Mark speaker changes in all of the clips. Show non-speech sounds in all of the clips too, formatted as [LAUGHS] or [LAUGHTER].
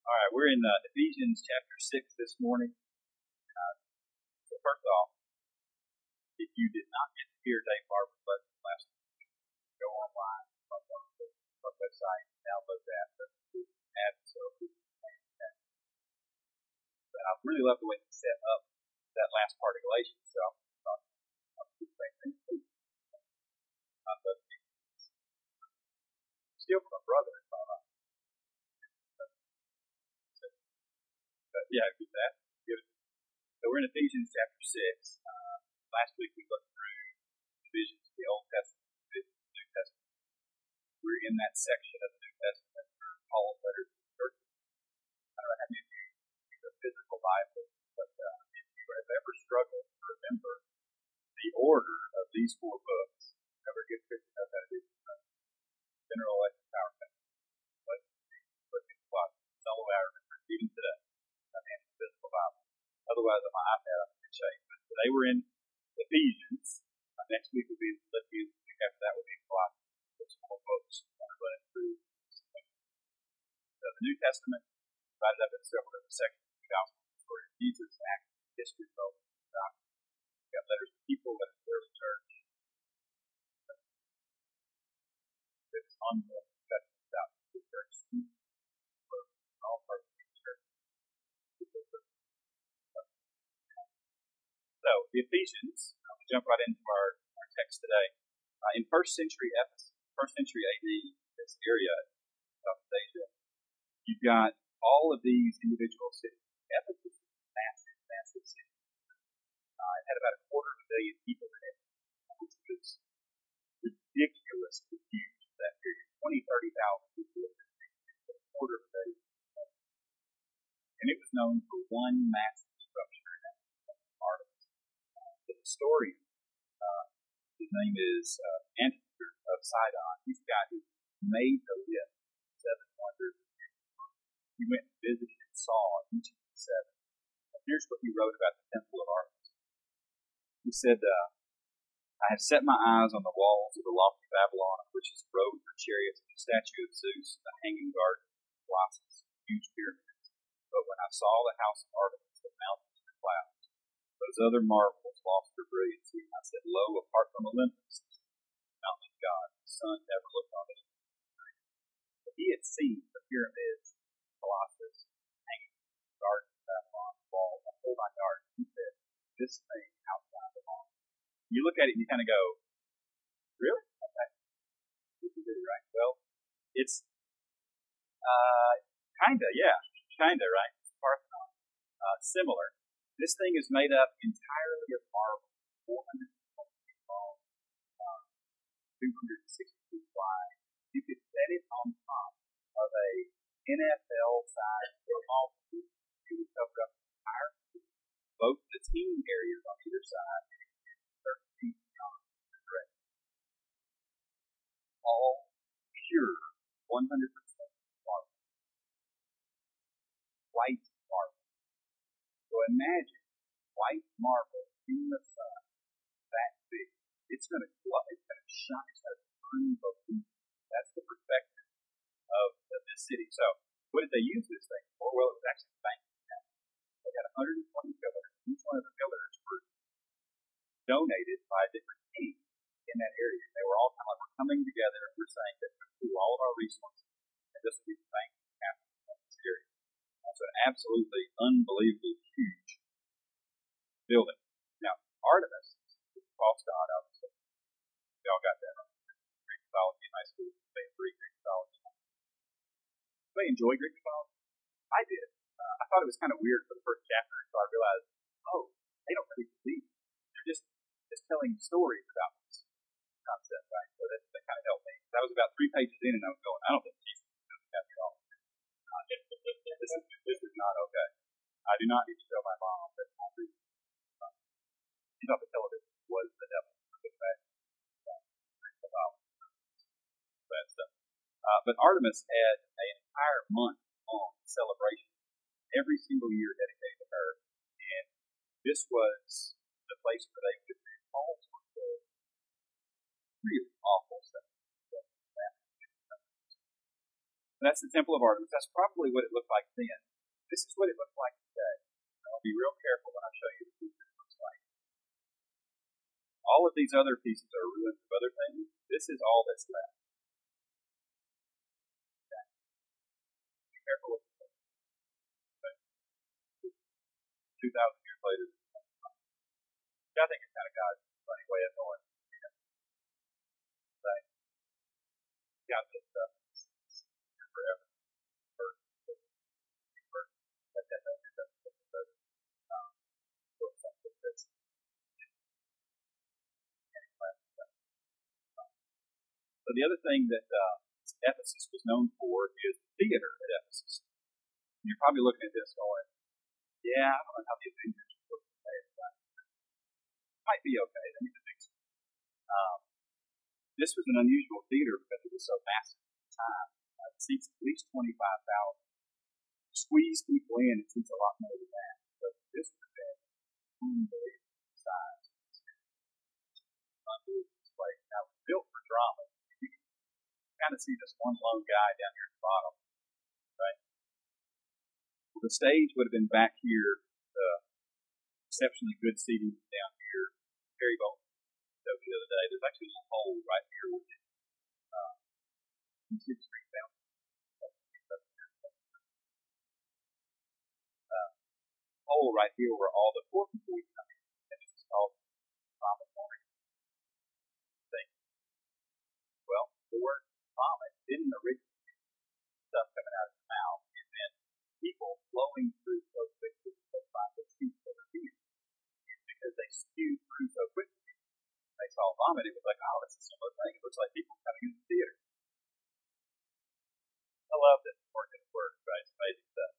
Speaker 1: All right, we're in uh, Ephesians chapter 6 this morning. Uh, so, first off, if you did not get to hear Dave Barber's lesson last week, go online on our website, download that. Add so but I really love the way he set up that last part of Galatians. So I'm going to I'll do the same thing Steal from a brother if I But yeah, do that. Good. So we're in Ephesians chapter 6. Uh, last week we looked through divisions of the Old Testament, of the New Testament. We're in that section of the New Testament where Paul's letters to the churches. I don't know how many of you use a physical Bible, but uh, if you have ever struggled to remember the order of these four books, never get Christian knows how to do. General Electric Power. But even today. I mean, the physical Otherwise, my iPad, I'm in good shape. But today we're in Ephesians. Uh, next week will be Philippians. The week after that will be Colossians. There's more books running through. So the New Testament divided up into several different sections. The gospel, the story of Jesus, acts, history, development, doctrine. We got letters to people, letters to early church. It's ongoing discussion about the church for all parts of the church. So, the Ephesians, I'm going jump right into our, our text today. Uh, in first century Ephesus, first century AD, this area of Asia, you've got all of these individual cities. Ephesus is a massive, massive city. Uh, it had about a quarter of a million people in it, which was ridiculously huge for that period. 20, 30,000 people lived in a quarter of a million. And it was known for one massive structure, and that was Artemis. Uh, the historian, uh, his name is uh, Antipater of Sidon. He's the guy who made the list of seven wonders. He went and visited and saw each of the seven. And here's what he wrote about the temple of Artemis. He said, uh, I have set my eyes on the walls of the lofty Babylon, which is road for chariots, the statue of Zeus, the hanging garden, the Colossus, huge pyramids. But when I saw the house of Artemis, the mountains and the clouds, those other marvels lost their brilliancy. I said, Lo, apart from Olympus, mountain of God, the sun never looked on it. But he had seen the pyramids, Colossus, hanging the garden, Babylon, the wall, the whole nine yards. He said, This thing outside the lawn. You look at it and you kind of go, Really? Okay. This is it, right? Well, it's uh, kinda, yeah, kinda, right? It's Parthenon. Uh, similar. This thing is made up entirely of marble, 420 feet long, um, 260 feet wide. You could set it on top of a NFL-sized football field. It would cover up the entire field, both the team areas on either side, and 30 feet beyond the direct. All pure, 100% marble. White imagine white marble in the sun, that big. It's going to. It's going to shine. It's going to prove That's the perspective of, of this city. So, what did they use this thing for? Well, it was actually banking. They had 120 pillars. Each one of the pillars were donated by different team in that area. They were all kind of coming together and we're saying that we're all of our resources, and this will be the banking capital of this area. So, an absolutely unbelievably huge building. Now, Artemis is a false god, obviously. We all got that right. Greek mythology in high school. They agree Greek mythology. They enjoy Greek mythology. I did. Uh, I thought it was kind of weird for the first chapter until I realized, oh, they don't really believe. They're just just telling stories about this concept, right? So that, that kind of helped me. That was about three pages in, and I was going, I don't think Jesus is going to capture all of this. Uh, this, is, this is not okay. I do not need to tell my mom that reading. Uh, she's on the television was the devil. Good fact. Bad stuff. Uh, but Artemis had an entire month long celebration every single year dedicated to her. And this was the place where they would do all sorts of really awful stuff. And that's the Temple of Artemis. That's probably what it looked like then. This is what it looks like today. I'll be real careful when I show you what it looks like. All of these other pieces are ruins of other things. This is all that's left. Okay. Be careful with it. Okay. 2,000 years later, I think it's kind of God's funny way of knowing. You know? Like, got this stuff forever. So the other thing that uh, Ephesus was known for is the theater at Ephesus. And you're probably looking at this going, yeah, I don't know how the Avengers play it. Might be okay. Me fix it. Um, this was an unusual theater because it was so massive at the time. Uh, it seats at least 25,000. Squeeze people in, it seats a lot more than that. But this would have been unbelievable size. Unbelievable place. Now, it was built for drama kind of see this one lone guy down here at the bottom, right? Well, the stage would have been back here. Uh, exceptionally good seating down here. Very well showed the other day. There's actually a little hole right here with it. Uh, see the street down. Uh, hole right here where all the poor people would come in, and this is called vomitory. Well, four didn't originate stuff coming out of the mouth, and then people flowing through so quickly that by the seats that are here. Because they spewed through so quickly, they saw vomit, it was like, oh, it's a similar thing. It looks like people coming into the theater. I love this work, right? It's amazing stuff.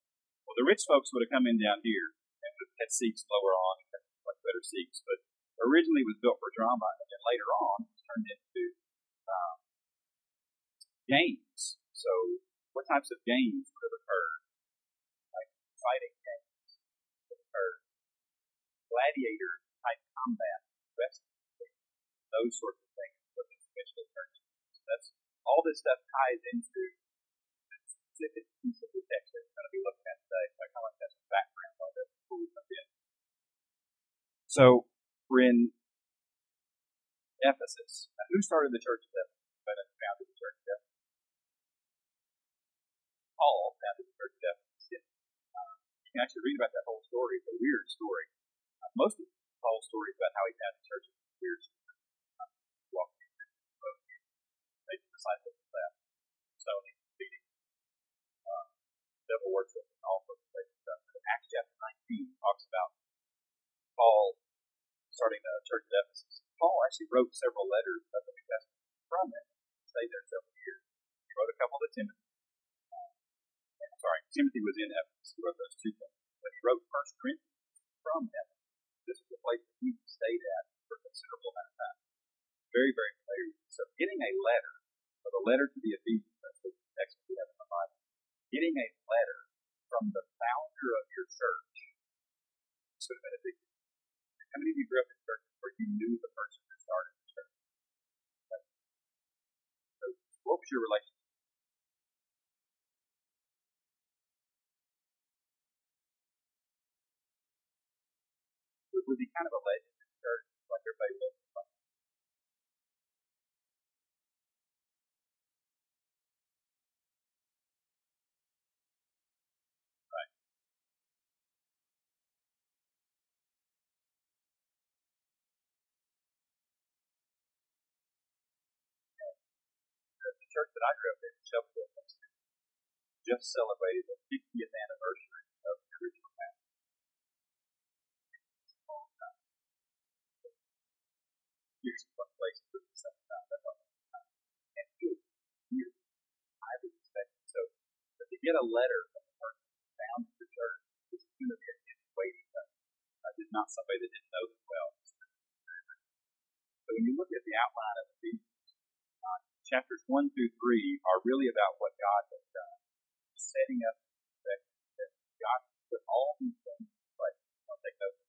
Speaker 1: Well, the rich folks would have come in down here and would have had seats lower on and had much better seats, but originally it was built for drama, and then later on it was turned into um, games. So, what types of games would have occurred? Like fighting games would have occurred. Gladiator type combat, wrestling, those sorts of things would have eventually into. So that's all this stuff ties into the specific piece of the text that we're going to be looking at today. So I kind of like that some background on this before we jump in. So we're in Ephesus. Now, who started the church of Ephesus? Founded the church of Ephesus. Paul the church Ephesus. Uh, you can actually read about that whole story. It's a weird story. Uh, most of Paul's stories about how he founded churches is weird story. Uh, walking through the road, making disciples of that, stoning, feeding, uh, devil worship, and all sorts of crazy stuff. But Acts chapter 19 talks about Paul starting the church of Ephesus. Paul actually wrote several letters of the New Testament from it. Stayed there several years. He wrote a couple to Timothy sorry, Timothy was in Ephesus. He wrote those two things. But he wrote First Corinthians from Ephesus. This is a place that he stayed at for a considerable amount of time. Very, very familiar. So getting a letter, or the letter to the Ephesians, that's the text we have in the Bible, getting a letter from the founder of your church, this would have been a big deal. How many of you grew up in churches where you knew the person who started the church? So what was your relationship? Was he kind of a legend in the church, like everybody? Right. The church that I grew up in, Shelbyville, just celebrated the 50th anniversary of the original pastor. Here's one place to put the second time. And here, I would expect so that to get a letter from the person down to the church is to be a huge waiting time. Uh, not somebody that didn't know them well. So when you look at the outline of Ephesians, uh, chapters 1 through 3 are really about what God has done, setting up that, that God put all these things in place. I'll take those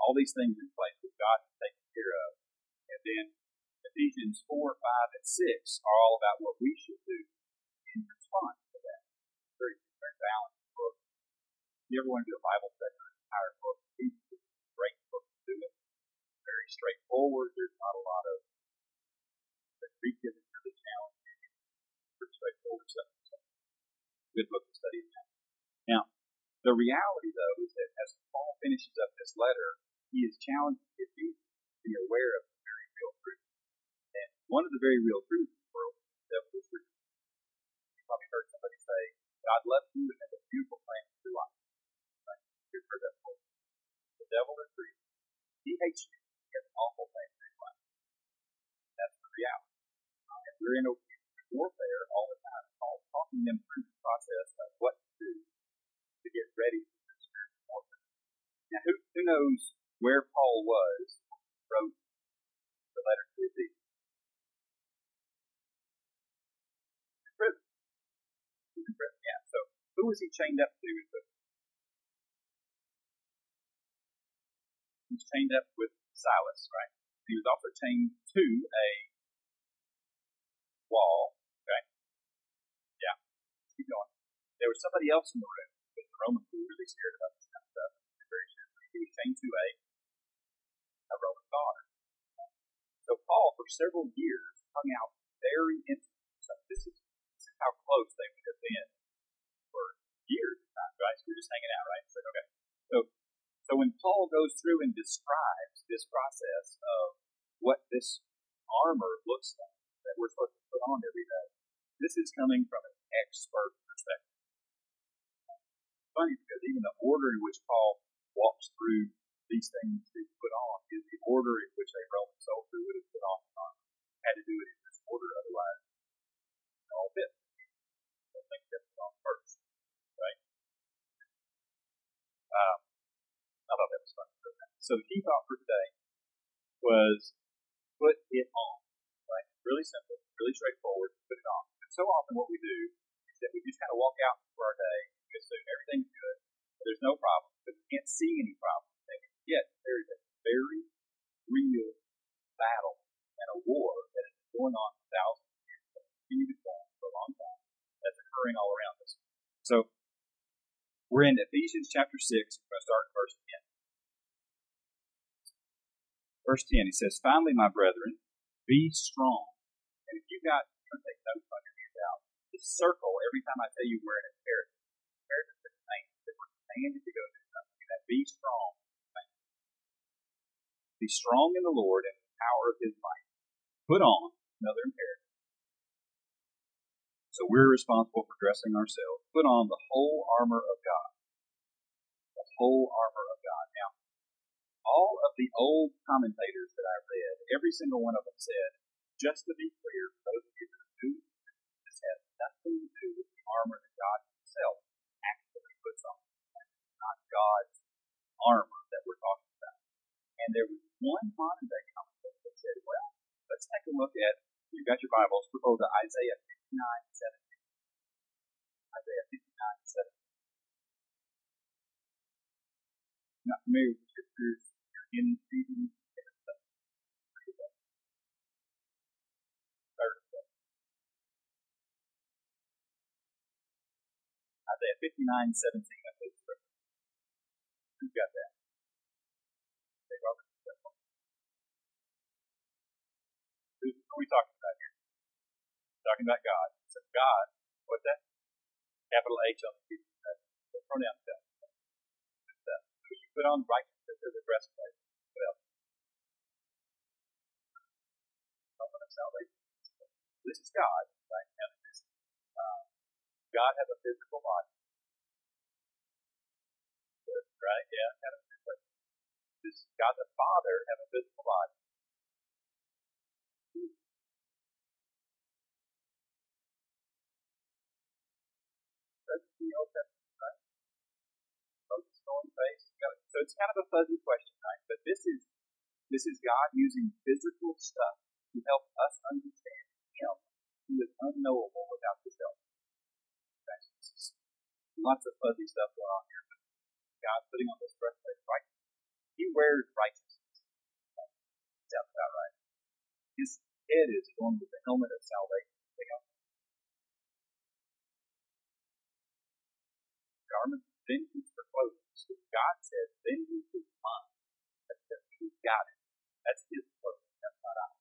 Speaker 1: all these things in place that God has taken care of. And then Ephesians 4, 5, and 6 are all about what we should do in response to that. Very, very balanced book. If you ever want to do a Bible study on an entire book, Ephesians is a great book to do it. Very straightforward. There's not a lot of the Greek isn't really challenging. Pretty straightforward stuff. Good book to study. Now, the reality, though, is that as Paul finishes up this letter, he is challenging the Ephesians to be aware of the very real truth. And one of the very real truths in the world is the devil is real. You probably heard somebody say, God loves you and has a beautiful plan for your life. Right? You've heard that before. The devil is real. He hates you. He has an awful plan for your life. That's the reality. Uh, and we're in a warfare all the time. Paul's talking them through the process of what to do to get ready for this spiritual warfare. Now, who, who knows where Paul was wrote the letter to the prison. Yeah. So, who was he chained up to in prison? He was chained up with Silas, right? He was also chained to a wall, okay? Yeah. Keep going. There was somebody else in the room because the Romans were really scared about this kind of stuff. He was chained to a a Roman guard. So Paul, for several years, hung out very intimately. So this is, this is how close they would have been for years times, right? So we're just hanging out, right? So, okay. So, so when Paul goes through and describes this process of what this armor looks like that we're supposed to put on every day, this is coming from an expert perspective. Funny because even the order in which Paul walks through these things to put on is the order in which a Roman soldier would have put on the. Had to do it in this order, otherwise it all fit. So things get put on first, right? Um, I thought that was fun. So the key thought for today was put it on. Right? Really simple, really straightforward. Put it on. And so often what we do is that we just kind of walk out for our day, assume everything's good, there's no problem, but we can't see any problem. Yet there is a very real battle and a war that has been going on for thousands of years, that continue to go on for a long time, that's occurring all around us. So we're in Ephesians chapter 6. We're going to start in verse 10. Verse 10, he says, Finally, my brethren, be strong. And if you've got, I'm take notes on your handout, just circle every time I tell you we're in imperative. Imperative is command. That we're commanded to go do something. That be strong. Be strong in the Lord and the power of his might. Put on another imperative. So we're responsible for dressing ourselves. Put on the whole armor of God. The whole armor of God. Now, all of the old commentators that I read, every single one of them said, just to be clear, those of you are new, this has nothing to do with the armor day commentator that said, well, let's take a look at, you've got your Bibles, go to Isaiah 59 17. Isaiah 59 17. Not familiar with the scriptures, you're in Stephen. Isaiah 59 17, I believe. Who's got that? Hey, Robert, that one. Who, who are we talking about here? We're talking about God. So God, what's that? Capital H on the. The pronoun stuff. So you put on righteousness as a breastplate. What else? Salvation. This is God, right? Now, this, uh, God has a physical body. Right? Yeah. Does God the Father have a physical body? Old Testament, right? Face. So it's kind of a fuzzy question, right? But this is this is God using physical stuff to help us understand Him, who is unknowable without His help. Lots of fuzzy stuff going on here. But God putting on this breastplate of righteousness. He wears righteousness. Sounds about right. His head is adorned with the helmet of salvation. Garments of vengeance for clothing. So God says, vengeance is mine. That's because He's got it. That's His clothing. That's not ours.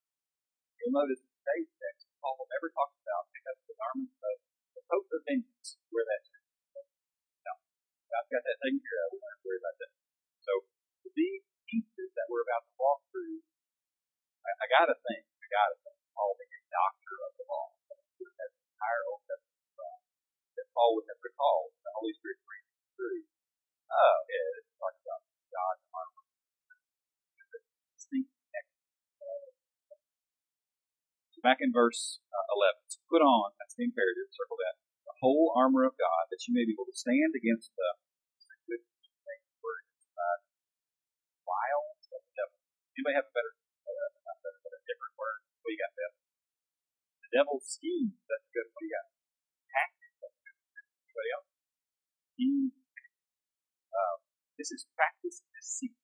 Speaker 1: You'll notice in today's text, Paul never talks about because the garments of the coat of vengeance, where that's. God's got that taken care of. We don't worry about that. So these pieces that we're about to walk through, I, I gotta think, I gotta think, Paul being a doctor of the law. That entire Old Testament uh, that Paul would have recalled Holy Spirit reading through. Yeah, it's talking about God's armor. So back in verse uh, 11, so put on, that's the imperative, circle that, the whole armor of God, that you may be able to stand against the wiles of the devil. Anybody have a better, uh, not better, but a different word? What do you got, Beth? The devil's scheme. That's good. What you got? Tactics. That's good. Anybody else? Scheme. Um, this is practice deceit.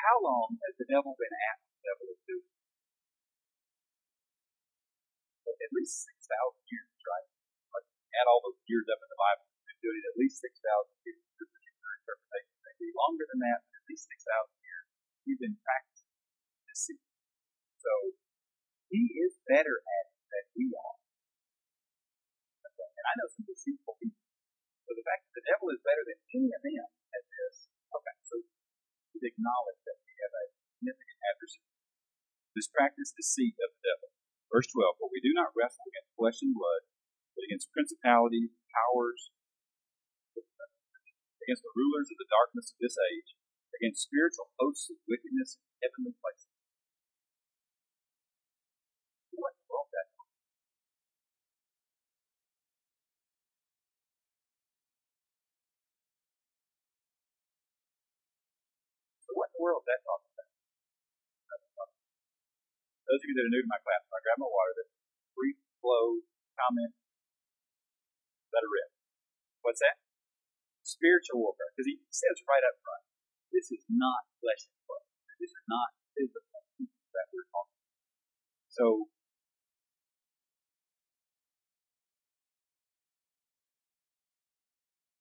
Speaker 1: How long has the devil been at the devil is doing? At least 6,000 years, right? Like, add all those years up in the Bible. He's been doing it at least 6,000 years. This particular interpretation may be longer than that, but at least 6,000 years. He's been practicing deceit. So, he is better at it than we are. And I know some deceitful people. So the fact that the devil is better than any of them at this, okay, so we acknowledge that we have a significant adversary. This practice deceit of the devil. Verse 12, but we do not wrestle against flesh and blood, but against principalities, powers, against the rulers of the darkness of this age, against spiritual hosts of wickedness in heavenly places. What in the world that So what in the world is that talking about? Those of you that are new to my class, when I grab my water, that's brief flow comment. Let it rip. What's that? Spiritual warfare. Because he says right up front, this is not flesh and blood. This is not physical that we're talking about. So,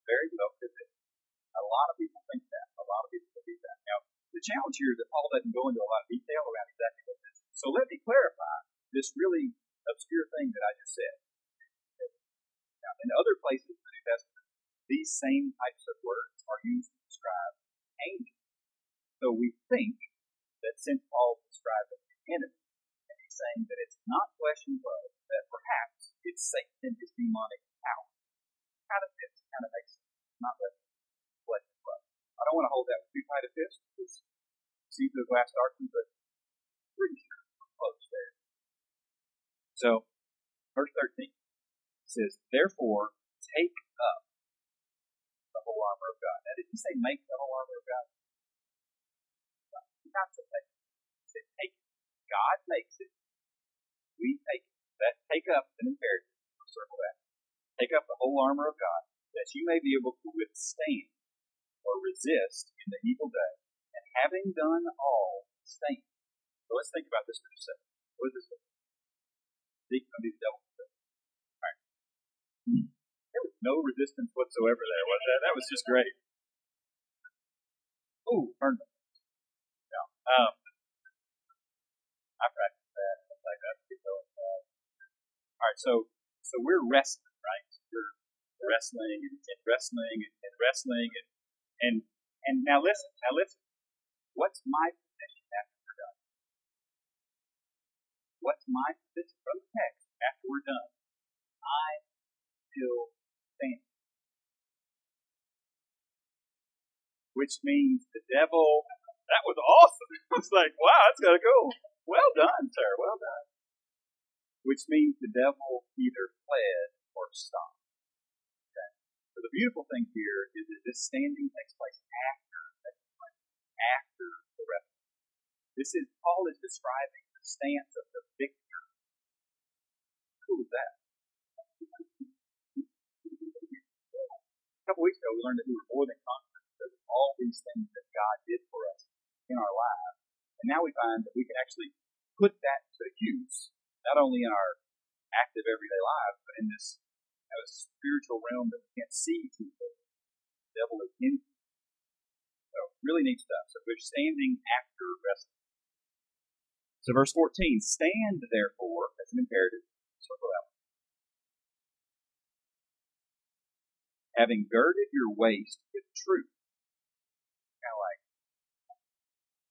Speaker 1: very well could. A lot of people think that. A lot of people believe that. Now, the challenge here is that Paul doesn't go into a lot of detail around exactly what. So let me clarify this really obscure thing that I just said. Now, in other places in the New Testament, these same types of words are used to describe angels. So we think that since Paul described the enemy, and he's saying that it's not flesh and blood, that perhaps it's Satan and his demonic Therefore, take up the whole armor of God. Now, did he say make the whole armor of God? Not to take. He said take it. God makes it. We take it. That take up an imperative. Circle that. Take up the whole armor of God, that you may be able to withstand or resist in the evil day, and having done all, stand. So let's think about this for a second. What is this? Speaking of these devils. Right. There was no resistance whatsoever there, was? That was just great. Ooh, burned them. Yeah. Um, I practiced that. Like that. All right, so so we're wrestling, right? We're wrestling and, and wrestling and, and wrestling and and and now listen, now listen. What's my position after we're done? What's my position from the text after we're done? I still stand. Which means the devil that was awesome. [LAUGHS] It was like, wow, that's gotta go. Well done, sir. Well done. Which means the devil either fled or stopped. Okay. So the beautiful thing here is that this standing takes place after after the rest. This is Paul is describing the stance of the victor. Who is that? [LAUGHS] A couple weeks ago, we learned that we were more than conquerors of all these things that God did for us in our lives. And now we find that we can actually put that to use, not only in our active everyday lives, but in this you know, spiritual realm that we can't see to The devil is in. So really neat stuff. So we're standing after wrestling. So verse 14, stand therefore as an imperative, circle out. Having girded your waist with truth. Kind of like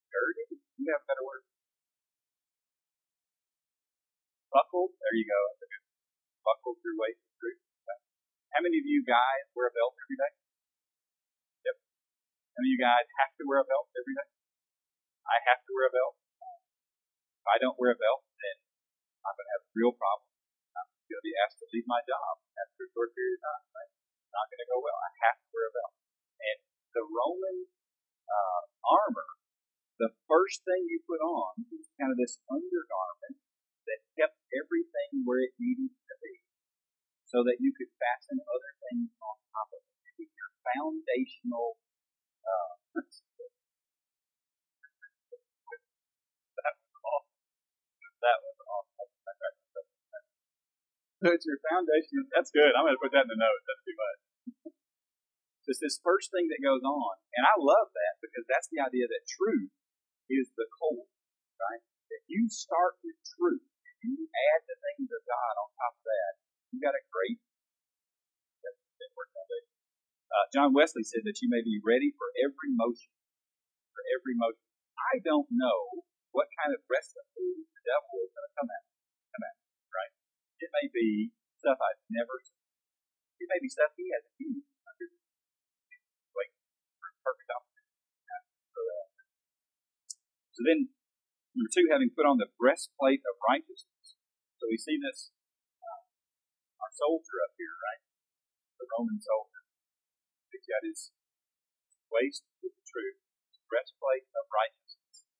Speaker 1: girded? You have a better word? Buckled? There you go. Buckled your waist with truth. How many of you guys wear a belt every day? Yep. How many of you guys have to wear a belt every day? I have to wear a belt. If I don't wear a belt, then I'm going to have a real problem. I'm going to be asked to leave my job after a short period of time. Right? Not going to go well. I have to wear a belt. And the Roman uh, armor, the first thing you put on is kind of this undergarment that kept everything where it needed to be so that you could fasten other things on top of it. Your foundational uh, [LAUGHS] that was awesome. That was awesome. So it's your foundation. That's good. I'm going to put that in the notes. That's too much. It's this first thing that goes on. And I love that because that's the idea that truth is the core, right? If you start with truth, you add the things of God on top of that, you got a great foundation. Uh, John Wesley said that you may be ready for every motion. For every motion. I don't know what kind of recipe the devil is going to come at. Come at, right? It may be stuff I've never seen. It may be stuff he hasn't used. For perfect opportunity. So then, number two, having put on the breastplate of righteousness. So we see this our soldier up here, right? The Roman soldier. He's got his waist with the truth, his breastplate of righteousness.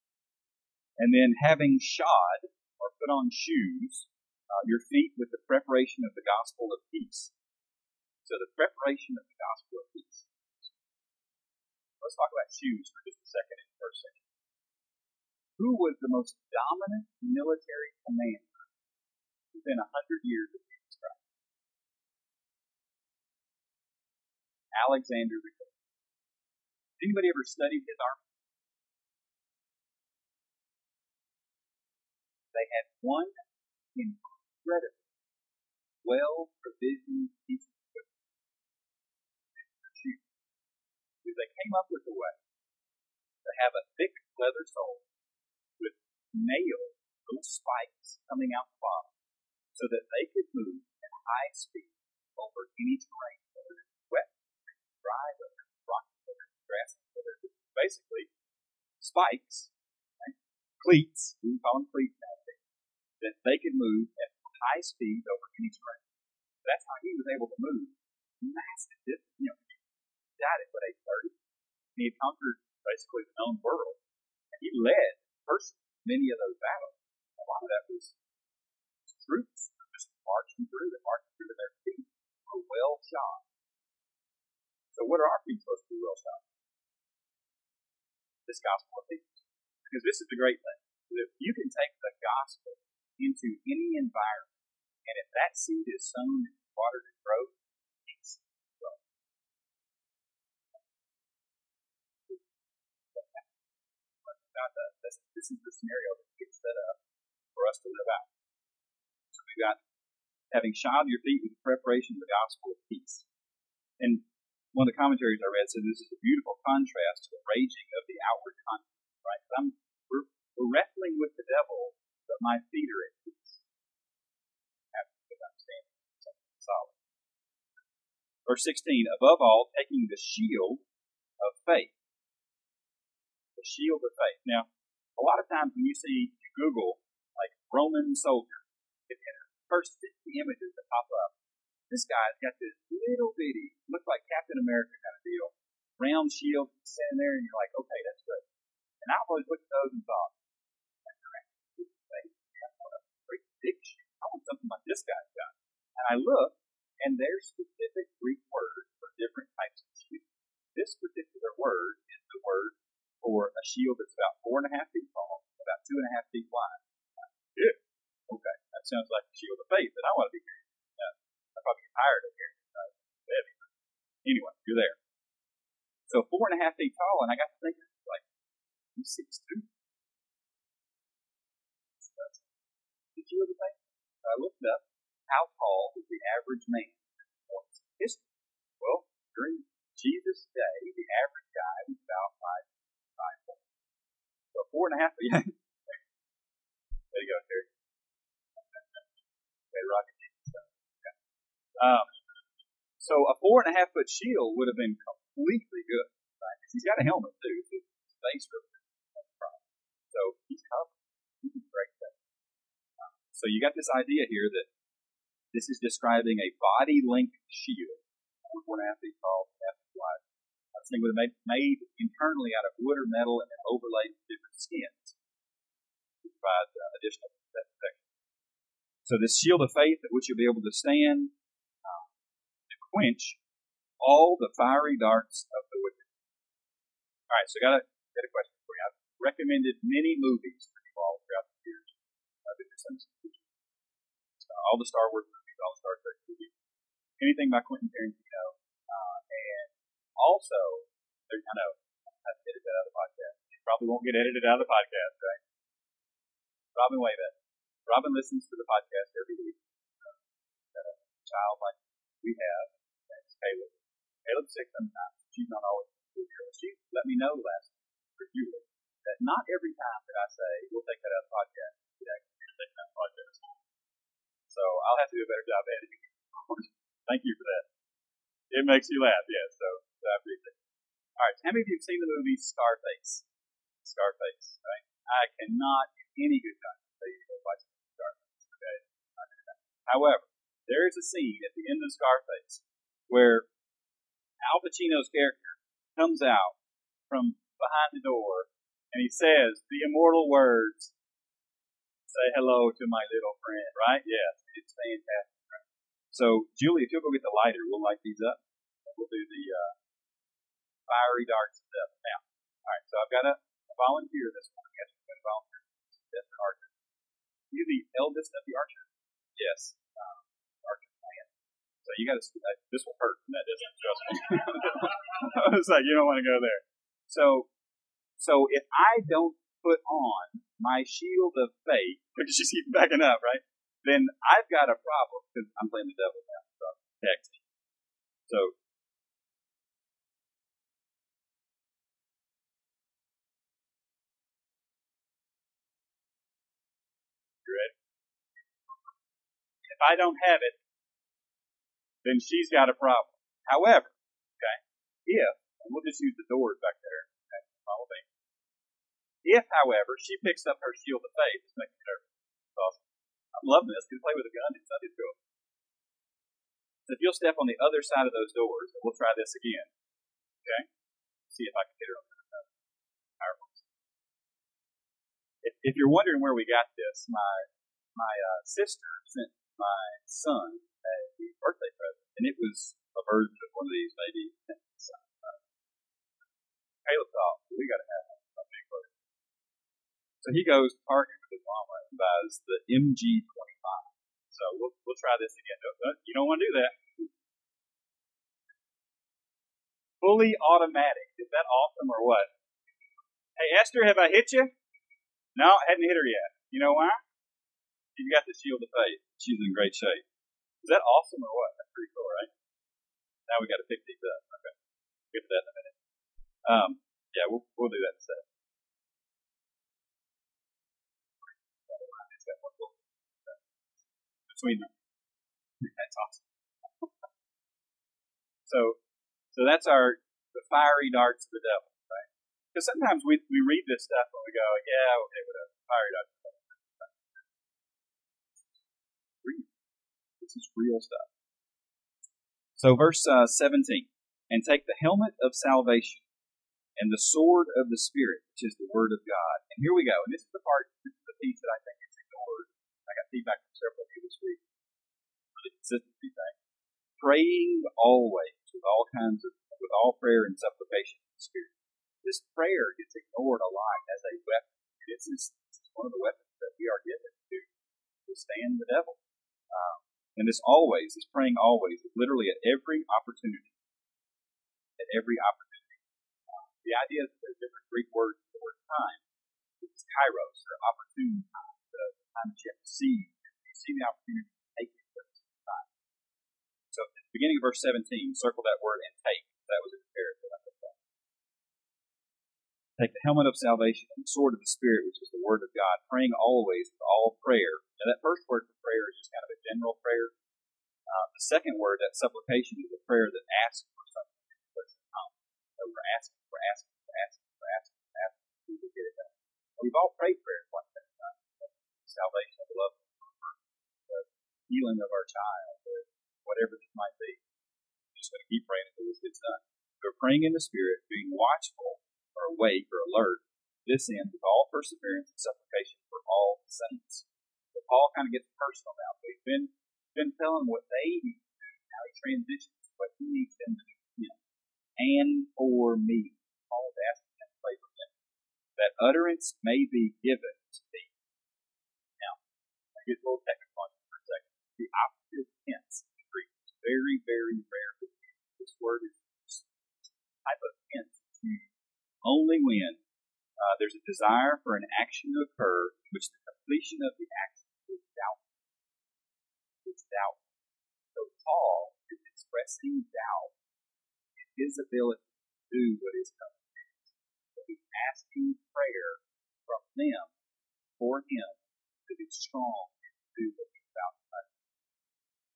Speaker 1: And then having shod or put on shoes, uh, your feet with the preparation of the gospel of peace. So the preparation of the gospel of peace. Let's talk about shoes for just a second in the first. Who was the most dominant military commander within a hundred years of Jesus Christ? Alexander the Great. Anybody ever studied his army? They had one incredibly well provisioned piece of equipment. They came up with a way to have a thick leather sole nails, little spikes coming out the bottom, so that they could move at high speed over any terrain dry, whether it's rocky, whether it's grassy, whether it's basically spikes, right? cleats, we call them cleats nowadays, that they could move at high speed over any terrain. That's how he was able to move massive distance. You know, he died at what age 30? He had conquered basically the known world. And he led personally many of those battles. A lot of that was troops just marching through, they marching through to their feet, were well shot. So what are our feet supposed to be well shot? This gospel of peace. Because this is the great thing. If you can take the gospel into any environment, and if that seed is sown in water to grow, peace grows. This, this is the scenario that gets set up for us to live out. So we've got having shod your feet with the preparation of the gospel of peace. And one of the commentaries I read said this is a beautiful contrast to the raging of the outward conflict, right? I'm, we're, we're wrestling with the devil, but my feet are at peace. Absolutely understanding something solid. Verse 16, above all, taking the shield of faith. The shield of faith. Now, a lot of times when you see, you Google, like Roman soldier, first 50 images that pop up this guy's got this little bitty, look like Captain America kind of deal, round shield sitting there, and you're like, okay, that's great. And I've always looked at those and thought, shield. I want something like this guy's got. And I look, and there's specific Greek words for different types of shield. This particular word is the word for a shield that's about four and a half feet tall, about two and a half feet wide. Yeah. Okay. That sounds like a shield of faith that I want to be carrying. Uh, I probably get tired of carrying it. Uh. Anyway, you're there. So four and a half feet tall, and I got to thinking, like, I'm six two. Did you ever think? I looked up how tall is the average man in history. Well, during Jesus' day, the average guy was about five. So four and a half feet. [LAUGHS] there you go, Terry. Okay, rocket okay. Um, so a four and a half foot shield would have been completely good. Right? He's got a helmet too, so his face So he's covered. He's great. Um, so you got this idea here that this is describing a body length shield, four and a half feet tall, half thing was made, made internally out of wood or metal and overlaid with different skins to provide uh, additional protection. So this shield of faith at which you'll be able to stand uh, to quench all the fiery darts of the wicked. All right, so got a got a question for you. I've recommended many movies for you all throughout the years. Uh, uh, all the Star Wars movies, all the Star Trek movies, anything by Quentin Tarantino, also, I know I to that out of the podcast. It probably won't get edited out of the podcast, right? Robin Wayback. Robin listens to the podcast every week. Uh, a child like we have, that's Caleb. Caleb's sick sometimes. She's not always here. she let me know last review that not every time that I say we'll take that out of the podcast, it actually take that out of the podcast. So I'll have to do a better job editing. [LAUGHS] Thank you for that. It makes you laugh, yes. So, so I appreciate it. All right, how many of you have seen the movie Scarface? Scarface, right? I cannot, in any good time, say you go watch Scarface. Okay. However, there is a scene at the end of Scarface where Al Pacino's character comes out from behind the door and he says the immortal words, say hello to my little friend, right? Yes, it's fantastic. Right? So, Julie, if you'll go get the lighter, we'll light these up. We'll do the uh, fiery darts I've got a, a volunteer this morning. Yes, we've got a volunteer. That's an archer. You the eldest of the archers? Yes. Um, archer plan. So you got to, this will hurt, that doesn't, trust me. [LAUGHS] I was like, you don't want to go there. So, so if I don't put on my shield of faith, because she's backing up, right? Then I've got a problem because I'm playing the devil now. So texting. So. You ready? If I don't have it, then she's got a problem. However, okay, if and we'll just use the doors back there. Okay, follow me. If, however, she picks up her shield of faith, it's making. It's awesome. I'm loving this. Can play with a gun in Sunday school. So if you'll step on the other side of those doors, and we'll try this again. Okay? See if I can get her on the powerful. If, if you're wondering where we got this, my my uh, sister sent my son had a birthday present, and it was a version of one of these, maybe uh, Caleb thought, we got to have a big version. So he goes to Target with his mama and buys the MG25. So we'll, we'll try this again. You don't want to do that. Fully automatic. Is that awesome or what? Hey, Esther, have I hit you? No, I hadn't hit her yet. You know why? She's got the shield of faith. She's in great shape. Is that awesome or what? That's pretty cool, right? Now we got to pick these up. Okay. We'll get to that in a minute. Um, yeah, we'll, we'll do that instead. Between them. That's awesome. [LAUGHS] so, so that's our the fiery darts of the devil, right? Because sometimes we we read this stuff and we go, yeah, okay, whatever, fiery darts. Is real stuff. So, verse uh, 17, and take the helmet of salvation and the sword of the Spirit, which is the Word of God. And here we go. And this is the part, this is the piece that I think is ignored. I got feedback from several of you this week the consistency thing. Praying always with all kinds of, with all prayer and supplication in the Spirit. This prayer gets ignored a lot as a weapon. This is, this is one of the weapons that we are given to withstand the devil. Um, and this always, this praying always, is literally at every opportunity. At every opportunity. The idea is that there's different Greek words for the word time. It's kairos, or opportune time, the time that you have to see. You see the opportunity to take it at time. So at the beginning of verse 17, circle that word and take. That was a comparison. Take the helmet of salvation and the sword of the Spirit, which is the Word of God, praying always with all prayer. Now, that first word for prayer is just kind of a general prayer. Uh, the second word, that supplication, is a prayer that asks for something. So we're asking, we're asking, we're asking, we're asking, we're asking, we will get it done. we've all prayed prayers like that. Uh, salvation, the love, the healing of our child, or whatever this might be. We're just going to keep praying until this gets done. We're praying in the Spirit, being watchful awake or alert, this ends with all perseverance and supplication for all the saints. So Paul kind of gets personal now. So he's been been telling what they need to do. Now he transitions what he needs them to do him. And for me. Paul is asking them to pray for him. That utterance may be given to me. Now, I get a little technical for a second. The optative tense in Greek is very, very rare. This word is type of tense only when uh, there's a desire for an action to occur which the completion of the action is doubtful. It's doubtful. So Paul is expressing doubt in his ability to do what is coming next. So he's asking prayer from them for him to be strong and to do what he's about to do.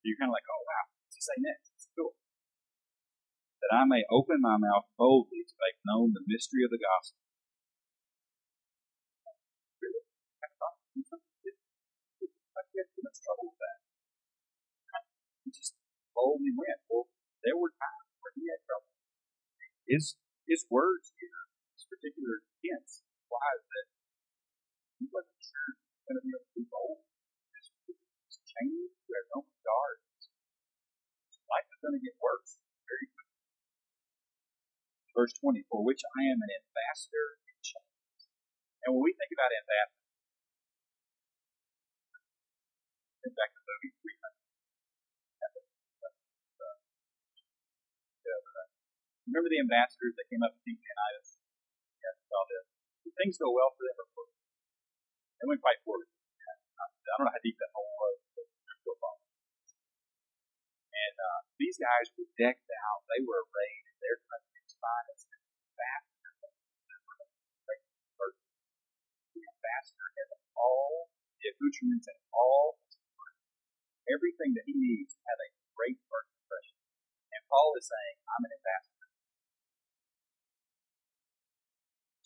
Speaker 1: So you're kind of like, oh wow, what's he say next? That I may open my mouth boldly to make known the mystery of the gospel. Really? He just boldly went. Well, there were times where he had trouble. His his words here, this particular tense, implies that he wasn't sure he was going to be able to be bold. This change, there's no guards. Life is going to get worse. Verse 20, for which I am an ambassador in chains. And when we think about ambassador, in fact, the movie 300. Remember the ambassadors that came up to Leonidas? Yeah, saw this. Things go well for them or for They went quite poorly. I don't know how deep that hole was, but And uh, these guys were decked out. They were arrayed in their country finest ambassador the ambassador has all the accoutrements and all everything that he needs to have a great first impression. And Paul is saying, I'm an ambassador.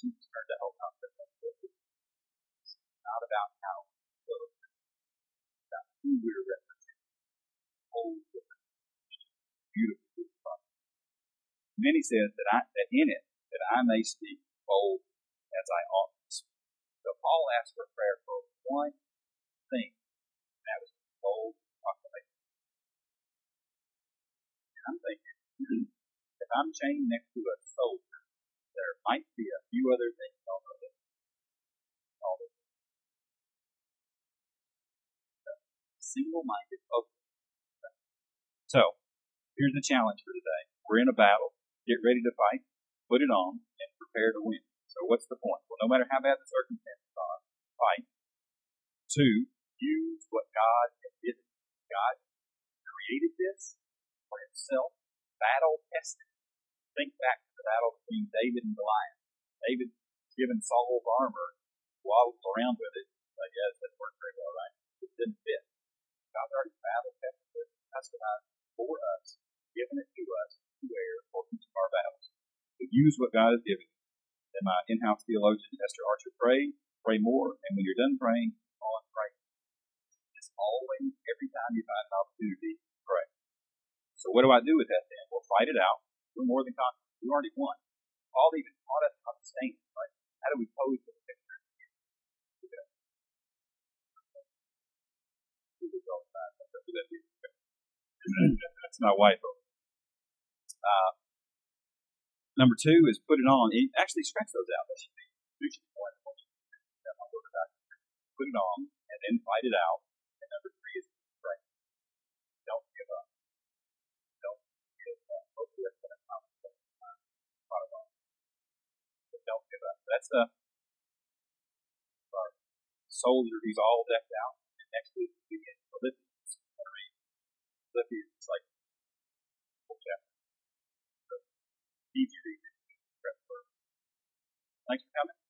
Speaker 1: Jesus turned the whole concept of It's not about how we look, it's about who we're representing. Whole different, beautiful he says that I that in it that I may speak bold as I ought to speak. So Paul asked for prayer for one thing, and that was bold proclamation. And I'm thinking, hmm, if I'm chained next to a soldier, there might be a few other things on the list. Single-minded focus. So, here's the challenge for today. We're in a battle get ready to fight, put it on, and prepare to win. So what's the point? Well, no matter how bad the circumstances are, fight. Two, use what God has given. God created this for himself, battle tested. Think back to the battle between David and Goliath. David given Saul's armor, waddles around with it. I guess that worked very well, right? It didn't fit. God's already battle tested it, customized for us, given it to us to wear for each of our battles. So use what God has given you. And my in-house theologian, Esther Archer, pray, pray more, and when you're done praying, on and pray. It's always, every time you find an opportunity, pray. So what do I do with that then? Well, fight it out. We're more than conquerors. We already won. Paul even taught us how to stand, right? How do we pose for the picture? That's my wife uh, number two is put it on. It actually, scratch those out. That should be one. Put it on and then fight it out. And number three is right. Don't give up. Don't give up. Hopefully that's going to come uh. But don't give up. That's the soldier who's all decked out. And next week we begin Philippians. Philippians is like a whole chapter. Easy. Thanks for coming.